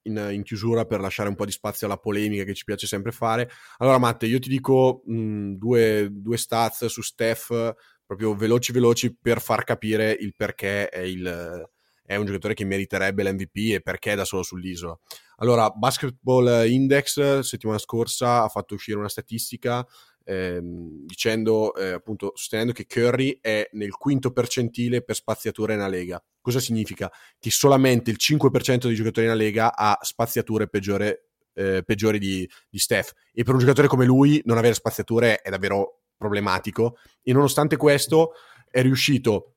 in, in chiusura per lasciare un po' di spazio alla polemica che ci piace sempre fare. Allora, Matte, io ti dico mh, due, due stats su Steph, proprio veloci veloci, per far capire il perché è, il, è un giocatore che meriterebbe l'MVP e perché è da solo sull'isola. Allora, Basketball Index settimana scorsa ha fatto uscire una statistica ehm, dicendo eh, appunto sostenendo che Curry è nel quinto percentile per spaziatura nella Lega. Cosa significa? Che solamente il 5% dei giocatori nella Lega ha spaziature peggiore, eh, peggiori di, di Steph. E per un giocatore come lui non avere spaziature è davvero problematico. E nonostante questo è riuscito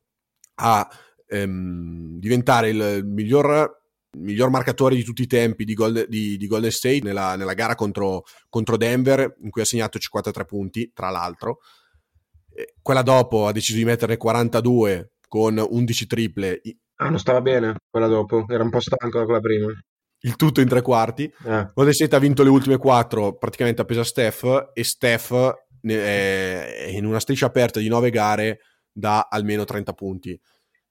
a ehm, diventare il miglior, miglior, marcatore di tutti i tempi di, Gold, di, di Golden State nella, nella gara contro, contro, Denver, in cui ha segnato 53 punti, tra l'altro. Quella dopo ha deciso di metterne 42 con 11 triple. Ah, non stava bene quella dopo, era un po' stanco da quella prima. Il tutto in tre quarti. Eh. Golden State ha vinto le ultime quattro, praticamente appesa Steph, e Steph è in una striscia aperta di nove gare da almeno 30 punti.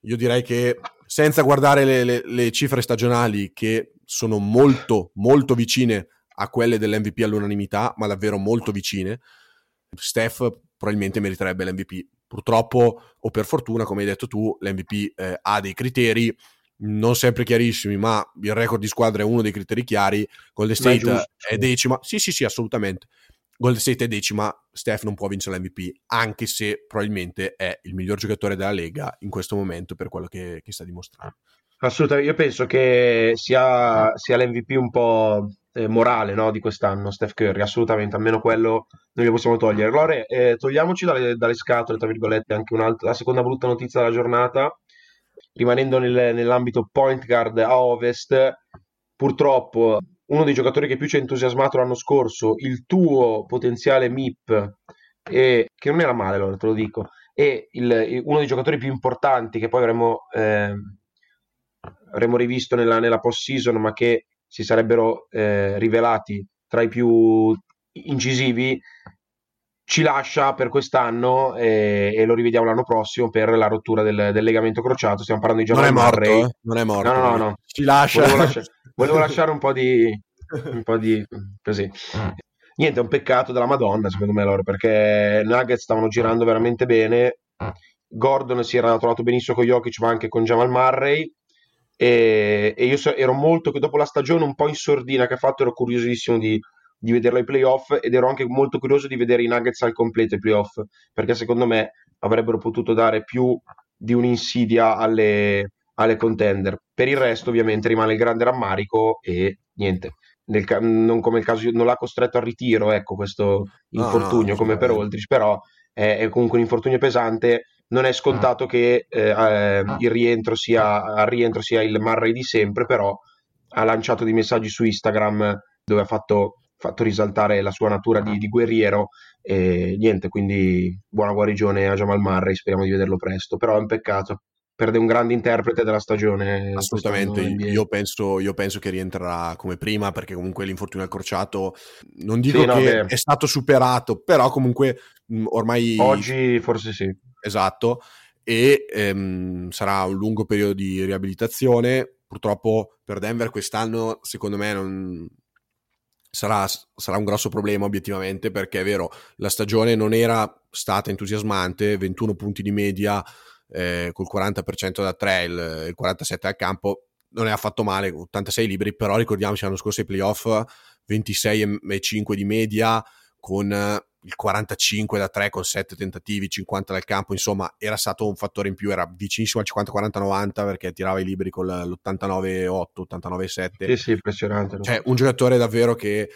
Io direi che senza guardare le, le, le cifre stagionali che sono molto, molto vicine a quelle dell'MVP all'unanimità, ma davvero molto vicine, Steph probabilmente meriterebbe l'MVP. Purtroppo, o per fortuna, come hai detto tu, l'MVP eh, ha dei criteri non sempre chiarissimi, ma il record di squadra è uno dei criteri chiari. Golden State è, è decima. Sì, sì, sì, assolutamente. Golden State è decima, Steph non può vincere l'MVP, anche se probabilmente è il miglior giocatore della Lega in questo momento per quello che, che sta dimostrando. Assolutamente, io penso che sia, sia l'MVP un po' eh, morale no, di quest'anno, Steph Curry, assolutamente, almeno quello non lo possiamo togliere. Lore, eh, togliamoci dalle, dalle, scatole, tra virgolette, anche la seconda brutta notizia della giornata, rimanendo nel, nell'ambito point guard a ovest, purtroppo uno dei giocatori che più ci ha entusiasmato l'anno scorso, il tuo potenziale MIP, e, che non era male, allora te lo dico, e il, uno dei giocatori più importanti che poi avremmo, eh, avremmo rivisto nella, nella post-season, ma che si sarebbero eh, rivelati tra i più incisivi, ci lascia per quest'anno e, e, lo rivediamo l'anno prossimo per la rottura del, del legamento crociato. Stiamo parlando di Jamal non è morto. Eh? Non è morto. No, no, no. Ci lascia. Volevo, lasciare, un po' di... Un po' di così. Niente, è un peccato della Madonna, secondo me, loro, perché Nuggets stavano girando veramente bene. Gordon si era trovato benissimo con Jokic, ma anche con Jamal Murray. E, e io ero molto, dopo la stagione un po' in sordina che ha fatto, ero curiosissimo di, di vederlo ai playoff ed ero anche molto curioso di vedere i Nuggets al completo ai playoff perché secondo me avrebbero potuto dare più di un'insidia alle, alle contender. Per il resto, ovviamente, rimane il grande rammarico e niente. Nel, non come il caso, non l'ha costretto al ritiro, ecco questo infortunio no, no, come per Oltrich, però è, è, comunque un infortunio pesante. Non è scontato che eh, eh, il rientro sia, al rientro sia il Murray di sempre, però ha lanciato dei messaggi su Instagram dove ha fatto fatto risaltare la sua natura di, di, guerriero e niente, quindi buona guarigione a Jamal Murray, speriamo di vederlo presto, però è un peccato. Perde un grande interprete della stagione. Assolutamente, io penso, io penso, che rientrerà come prima perché comunque l'infortunio al crociato non dico sì, no, che beh. è stato superato, però comunque mh, ormai... Oggi forse sì. Esatto, e ehm, sarà un lungo periodo di riabilitazione. Purtroppo per Denver quest'anno, secondo me, non, sarà, sarà, un grosso problema obiettivamente perché è vero, la stagione non era stata entusiasmante, 21 punti di media eh, col 40% da 3, il, il 47 al campo, non è affatto male, 86 libri, però ricordiamoci l'anno scorso ai playoff 26 e 5 di media con il 45 da 3 con 7 tentativi, 50 dal campo, insomma era stato un fattore in più, era vicinissimo al 50-40-90 perché tirava i libri con l'89-8, 89-7. Sì, sì, impressionante. Cioè un giocatore davvero che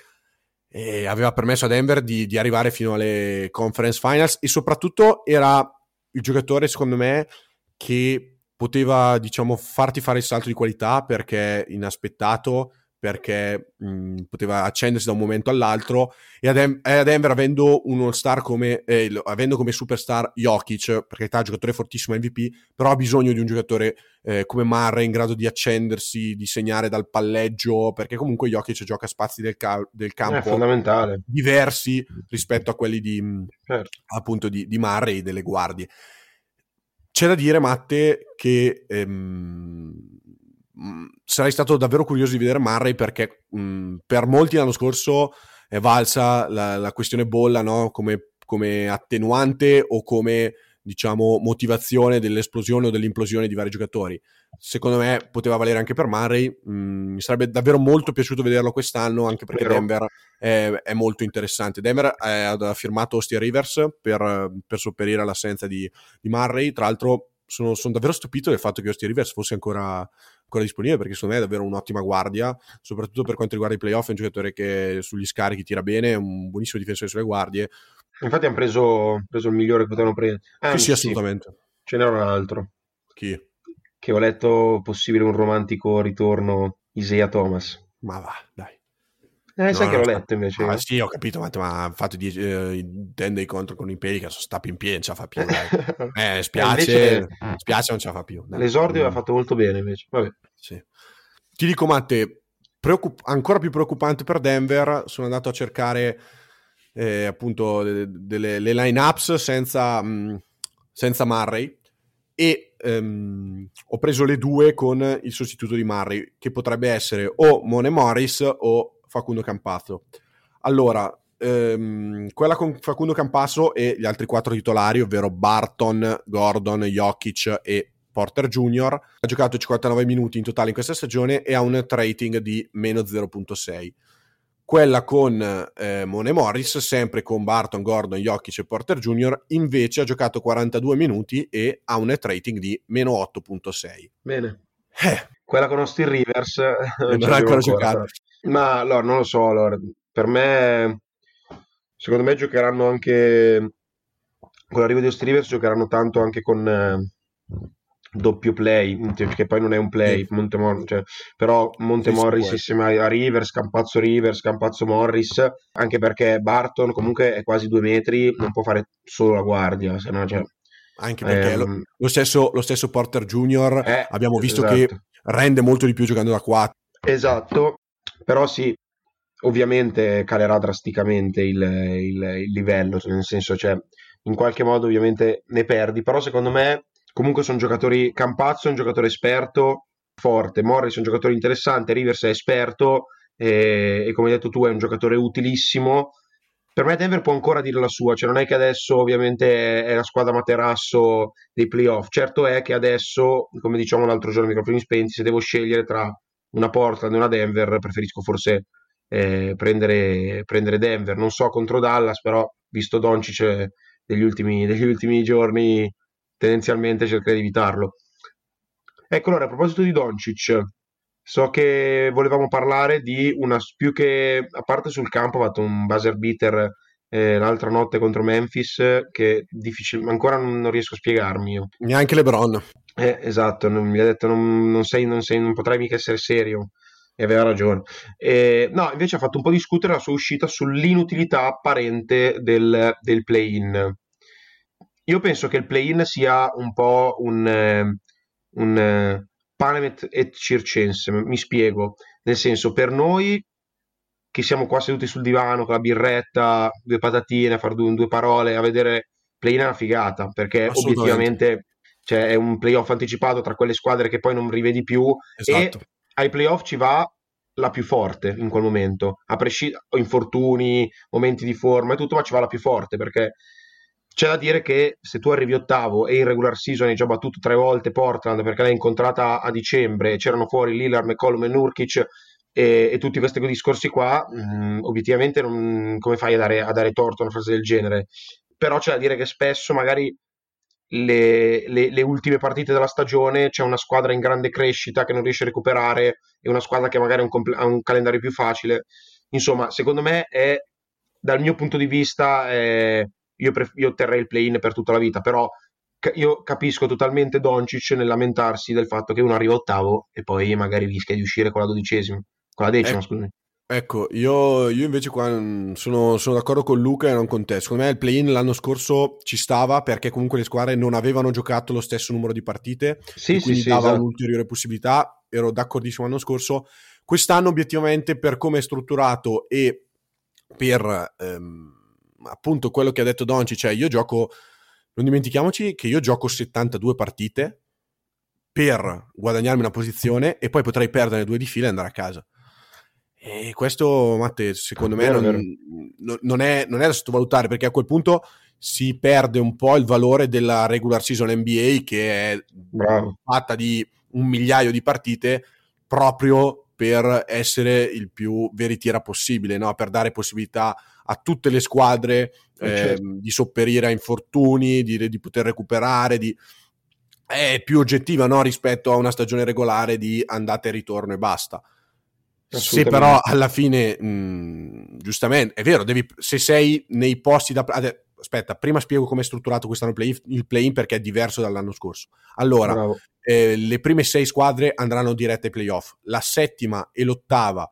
eh, aveva permesso a Denver di, di, arrivare fino alle conference finals e soprattutto era il giocatore secondo me che poteva diciamo farti fare il salto di qualità perché inaspettato perché mh, poteva accendersi da un momento all'altro e a, Dem- a Denver avendo uno star come eh, avendo come superstar Jokic perché è un giocatore fortissimo MVP però ha bisogno di un giocatore eh, come Murray in grado di accendersi di segnare dal palleggio perché comunque Jokic gioca a spazi del, ca- del campo diversi rispetto a quelli di certo. appunto di, di Murray delle guardie c'è da dire Matte che ehm, sarei stato davvero curioso di vedere Murray perché mh, mm, per molti l'anno scorso è valsa la, la questione bolla no? come, come, attenuante o come diciamo motivazione dell'esplosione o dell'implosione di vari giocatori. Secondo me poteva valere anche per Murray. Mm, mi sarebbe davvero molto piaciuto vederlo quest'anno, anche perché Vero. Denver è, è, molto interessante. Denver ha firmato Austin Rivers per, per sopperire all'assenza di, di Murray. Tra l'altro, sono, sono, davvero stupito del fatto che Austin Rivers fosse ancora ancora disponibile perché secondo me è davvero un'ottima guardia, soprattutto per quanto riguarda i playoff, è un giocatore che sugli scarichi tira bene, è un buonissimo difensore sulle guardie. Infatti hanno preso, preso il migliore che potevano prendere. Anzi, sì, sì, assolutamente. Ce n'era un altro. Chi? che ho letto possibile un romantico ritorno Isaiah Thomas. Ma va, dai. Eh, sai No, che l'ho letto invece. Ah, sì, ho capito, ma, ma ha fatto die- eh, i ten dei contro con i Pelicans, sta in piedi, non ce la fa più. Dai. Eh, spiace, invece- spiace, non ce la fa più. dai. L'esordio Mm, aveva fatto molto bene invece. Vabbè. sì. Ti dico, Matte, preoccup- ancora più preoccupante per Denver, sono andato a cercare eh, appunto de- delle le line-ups senza, mh, senza Murray e ehm, ho preso le due con il sostituto di Murray, che potrebbe essere o Mone Morris o Facundo Campazzo. Allora, ehm, quella con Facundo Campasso e gli altri quattro titolari, ovvero Barton, Gordon, Jokic e Porter Jr. Ha giocato 59 minuti in totale in questa stagione e ha un rating di meno 0.6. Quella con eh, Mone Morris, sempre con Barton, Gordon, Jokic e Porter Jr., invece ha giocato 42 minuti e ha un rating di meno 8.6. Bene. Eh, Quella con Austin Rivers eh, non ci ha arrivo ancora giocato. Ma allora, non lo so, allora, per me, secondo me giocheranno anche, con l'arrivo di Austin Rivers giocheranno tanto anche con eh, doppio play, che poi non è un play. Montemor- cioè, però sì, può insieme a Rivers, Campazzo Rivers, Campazzo Morris, anche perché Barton comunque è quasi due metri, non può fare solo la guardia, se no, cioè, Anche perché lo, ehm, lo stesso, lo stesso Porter Jr. eh, abbiamo visto esatto. che rende molto di più giocando da 4. Esatto, però sì, ovviamente calerà drasticamente il, il- il livello, nel senso, cioè, in qualche modo ovviamente ne perdi, però secondo me comunque sono giocatori, Campazzo è un giocatore esperto, forte, Morris è un giocatore interessante, Rivers è esperto e, e come hai detto tu è un giocatore utilissimo. Per me Denver può ancora dire la sua, cioè non è che adesso ovviamente è la squadra materasso dei playoff, certo è che adesso, come diciamo l'altro giorno microfoni spenti, se devo scegliere tra una Portland e una Denver, preferisco forse eh, prendere, prendere Denver. Non so contro Dallas, però visto Doncic eh, degli ultimi, degli ultimi giorni, tendenzialmente cercherei di evitarlo. Ecco, allora, a proposito di Doncic, so che volevamo parlare di una, più che, a parte sul campo, ha fatto un buzzer beater eh, l'altra notte contro Memphis, che difficil- ancora non, riesco a spiegarmi io. Neanche LeBron. Eh, esatto, non- mi ha detto non, non sei, non sei- non potrai mica essere serio. E aveva ragione. Eh, no, invece ha fatto un po' discutere la sua uscita sull'inutilità apparente del, del play-in. Io penso che il play-in sia un po' un, un panem et, circense, mi spiego. Nel senso, per noi che siamo qua seduti sul divano con la birretta, due patatine, a fare due, due parole, a vedere play-in è una figata, perché obiettivamente cioè, è un playoff anticipato tra quelle squadre che poi non rivedi più Esatto. e ai playoff ci va la più forte in quel momento, a prescindere infortuni, momenti di forma e tutto, ma ci va la più forte perché c'è da dire che se tu arrivi ottavo e in regular season hai già battuto tre volte Portland perché l'hai incontrata a dicembre, c'erano fuori Lillard, McCollum e Nurkic e, e tutti questi discorsi qua, mh, obiettivamente non- come fai a dare, a dare torto a una frase del genere? Però c'è da dire che spesso magari le, le- le ultime partite della stagione c'è una squadra in grande crescita che non riesce a recuperare e una squadra che magari ha un, comple- ha un calendario più facile. Insomma, secondo me è, dal mio punto di vista, eh, io, pref- io terrei il play-in per tutta la vita, però ca- io capisco totalmente Doncic nel lamentarsi del fatto che uno arriva ottavo e poi magari rischia di uscire con la dodicesima, con la decima, Eh, scusami. Ecco, io, io invece qua sono, sono d'accordo con Luca e non con te. Secondo me il play-in l'anno scorso ci stava perché comunque le squadre non avevano giocato lo stesso numero di partite Sì, sì, quindi sì, dava esatto. un'ulteriore possibilità. Ero d'accordissimo l'anno scorso. Quest'anno, obiettivamente, per come è strutturato e per ehm, appunto quello che ha detto Donci, cioè io gioco, non dimentichiamoci che io gioco 72 partite per guadagnarmi una posizione e poi potrei perdere due di fila e andare a casa. E questo, Matte, secondo me Vero, non, vero. non- non è, non è da sottovalutare perché a quel punto si perde un po' il valore della regular season NBA che è Bravo. fatta di un migliaio di partite proprio per essere il più veritiera possibile, no? per dare possibilità a tutte le squadre Eh, ehm, certo. di sopperire a infortuni, di, di poter recuperare, di... è più oggettiva no? rispetto a una stagione regolare di andata e ritorno e basta. Se però alla fine, mh, giustamente, è vero, devi, se sei nei posti da... aspetta, prima spiego come è strutturato quest'anno il play- il play-in perché è diverso dall'anno scorso. Allora, eh, le prime sei squadre andranno dirette ai playoff, la settima e l'ottava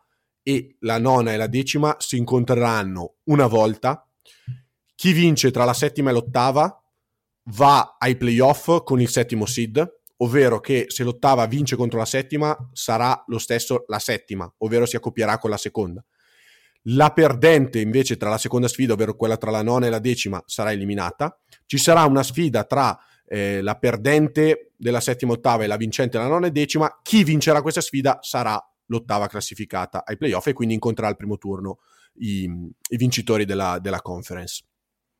e la nona e la decima si incontreranno una volta. Chi vince tra la settima e l'ottava va ai playoff con il settimo seed, ovvero che se l'ottava vince contro la settima sarà lo stesso la settima, ovvero si accoppierà con la seconda. La perdente invece tra la seconda sfida, ovvero quella tra la nona e la decima, sarà eliminata. Ci sarà una sfida tra eh, la perdente della settima ottava e la vincente della nona e decima. Chi vincerà questa sfida sarà l'ottava classificata ai playoff e quindi incontrerà al primo turno i, i vincitori della, della conference.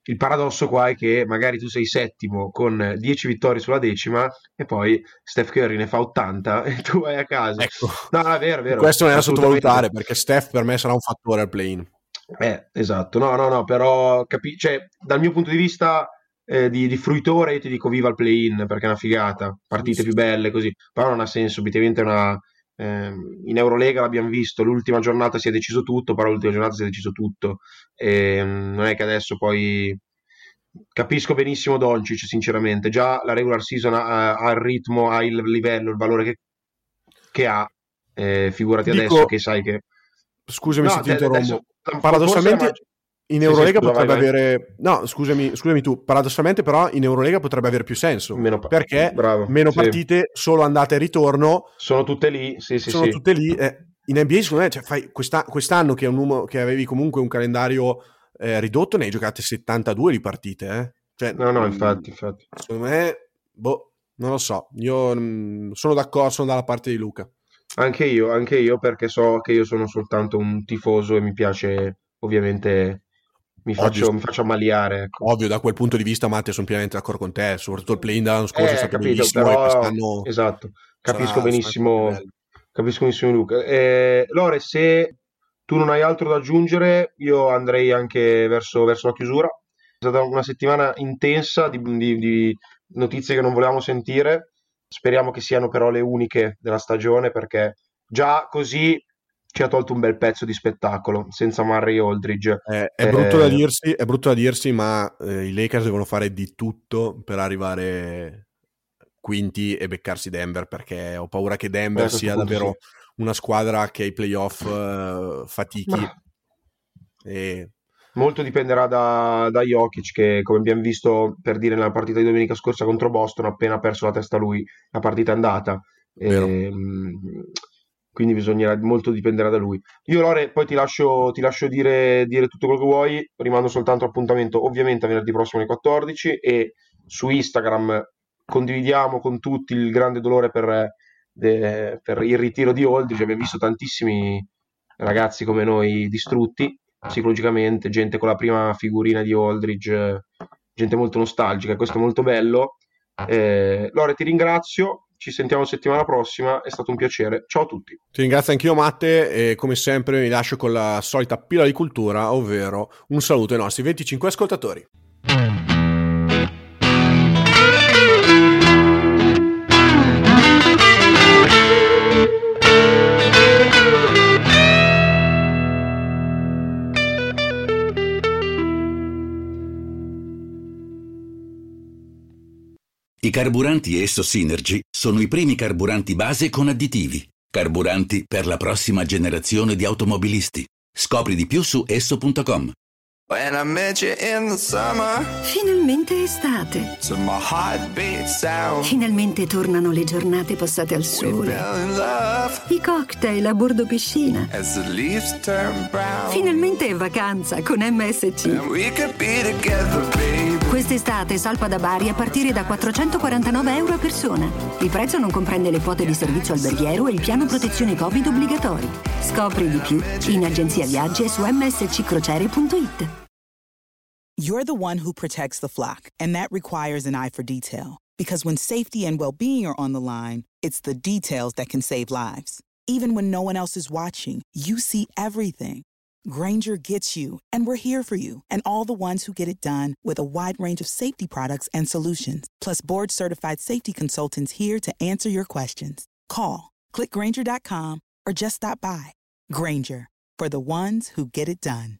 Il paradosso qua è che magari tu sei settimo con 10 vittorie sulla decima e poi Steph Curry ne fa 80 e tu vai a casa. Ecco, No, è vero, è vero. questo non è da sottovalutare perché Steph per me sarà un fattore al play-in. Eh, esatto, no, no, no, però capi- cioè, dal mio punto di vista eh, di, di fruitore io ti dico viva il play-in perché è una figata, partite Sì, sì. più belle così, però non ha senso, obiettivamente è una... ehm, in Eurolega l'abbiamo visto, l'ultima giornata si è deciso tutto, però l'ultima giornata si è deciso tutto, e, mm, non è che adesso poi... Capisco benissimo Doncic, sinceramente, già la regular season ha, ha il ritmo, ha il livello, il valore che, che ha, eh, figurati Dico- adesso che sai che... Scusami No, se ti te- interrompo. Paradossalmente in Eurolega scusa, potrebbe vai, vai. avere no, scusami, scusami tu, paradossalmente però in Eurolega potrebbe avere più senso Meno pa- perché bravo, meno sì. partite, solo andata e ritorno, Sono tutte lì, sì, sì, sono sì. tutte lì. eh, in NBA secondo me, cioè, fai questa- quest'anno che, è un numero, che avevi comunque un calendario eh, ridotto, ne hai giocate 72 di partite. Eh. Cioè, No, no, mm, infatti, infatti. Secondo me, boh, non lo so. Io mm, sono d'accordo, sono dalla parte di Luca. Anche io, anche io, perché so che io sono soltanto un tifoso e mi piace, ovviamente, mi faccio, mi faccio ammaliare. ecco. Ovvio, da quel punto di vista, Matte, sono pienamente d'accordo con te. Soprattutto il play-in dell'anno scorso è Eh, stato capito, bellissimo e però, quest'anno esatto, sarà- capisco sarà benissimo, bello. capisco benissimo Luca. Eh, Lore, se tu non hai altro da aggiungere, io andrei anche verso, verso la chiusura. È stata una settimana intensa di, di- di notizie che non volevamo sentire. Speriamo che siano però le uniche della stagione, perché già così ci ha tolto un bel pezzo di spettacolo senza Murray e Aldridge. Eh, è, brutto da Eh, dirsi, è brutto da dirsi, ma eh, i Lakers devono fare di tutto per arrivare quinti e beccarsi Denver perché ho paura che Denver questo sia punto davvero sì. una squadra che ai playoff eh, fatichi. Ma- E Molto dipenderà da, da Jokic che, come abbiamo visto per dire nella partita di domenica scorsa contro Boston, ha appena perso la testa lui, la partita è andata. Vero. Ehm, quindi bisognerà, molto dipenderà da lui. Io Lore, poi ti lascio, ti lascio dire, dire tutto quello che vuoi, rimando soltanto appuntamento ovviamente a venerdì prossimo alle 14 e su Instagram condividiamo con tutti il grande dolore per, de- per il ritiro di Aldridge, abbiamo visto tantissimi ragazzi come noi distrutti psicologicamente, gente con la prima figurina di Aldridge, eh, gente molto nostalgica, questo è molto bello. Eh, Lore, ti ringrazio, ci sentiamo settimana prossima, è stato un piacere. Ciao a tutti. ti ringrazio anch'io Matte e come sempre mi lascio con la solita pila di cultura, ovvero un saluto ai nostri 25 ascoltatori. I carburanti Esso Synergy sono i primi carburanti base con additivi. Carburanti per la prossima generazione di automobilisti. Scopri di più su esso.com. When I met you in the summer, Finalmente estate. to my heartbeat sound, Finalmente tornano le giornate passate al we sole. fell in love I cocktail a bordo piscina. as the leaves turn brown. Finalmente è vacanza con MSC. Quest'estate salpa da Bari a partire da 449 euro a persona. Il prezzo non comprende le quote di servizio alberghiero e il piano protezione Covid obbligatori. Scopri di più in agenzia viaggi e su msccrociere.it. You're the one who protects the flock, and that requires an eye for detail. Because when safety and well being are on the line, it's the details that can save lives. Even when no one else is watching, you see everything. Granger gets you, and we're here for you and all the ones who get it done with a wide range of safety products and solutions, plus board certified safety consultants here to answer your questions. Call, clickgranger.com, or just stop by. Granger, for the ones who get it done.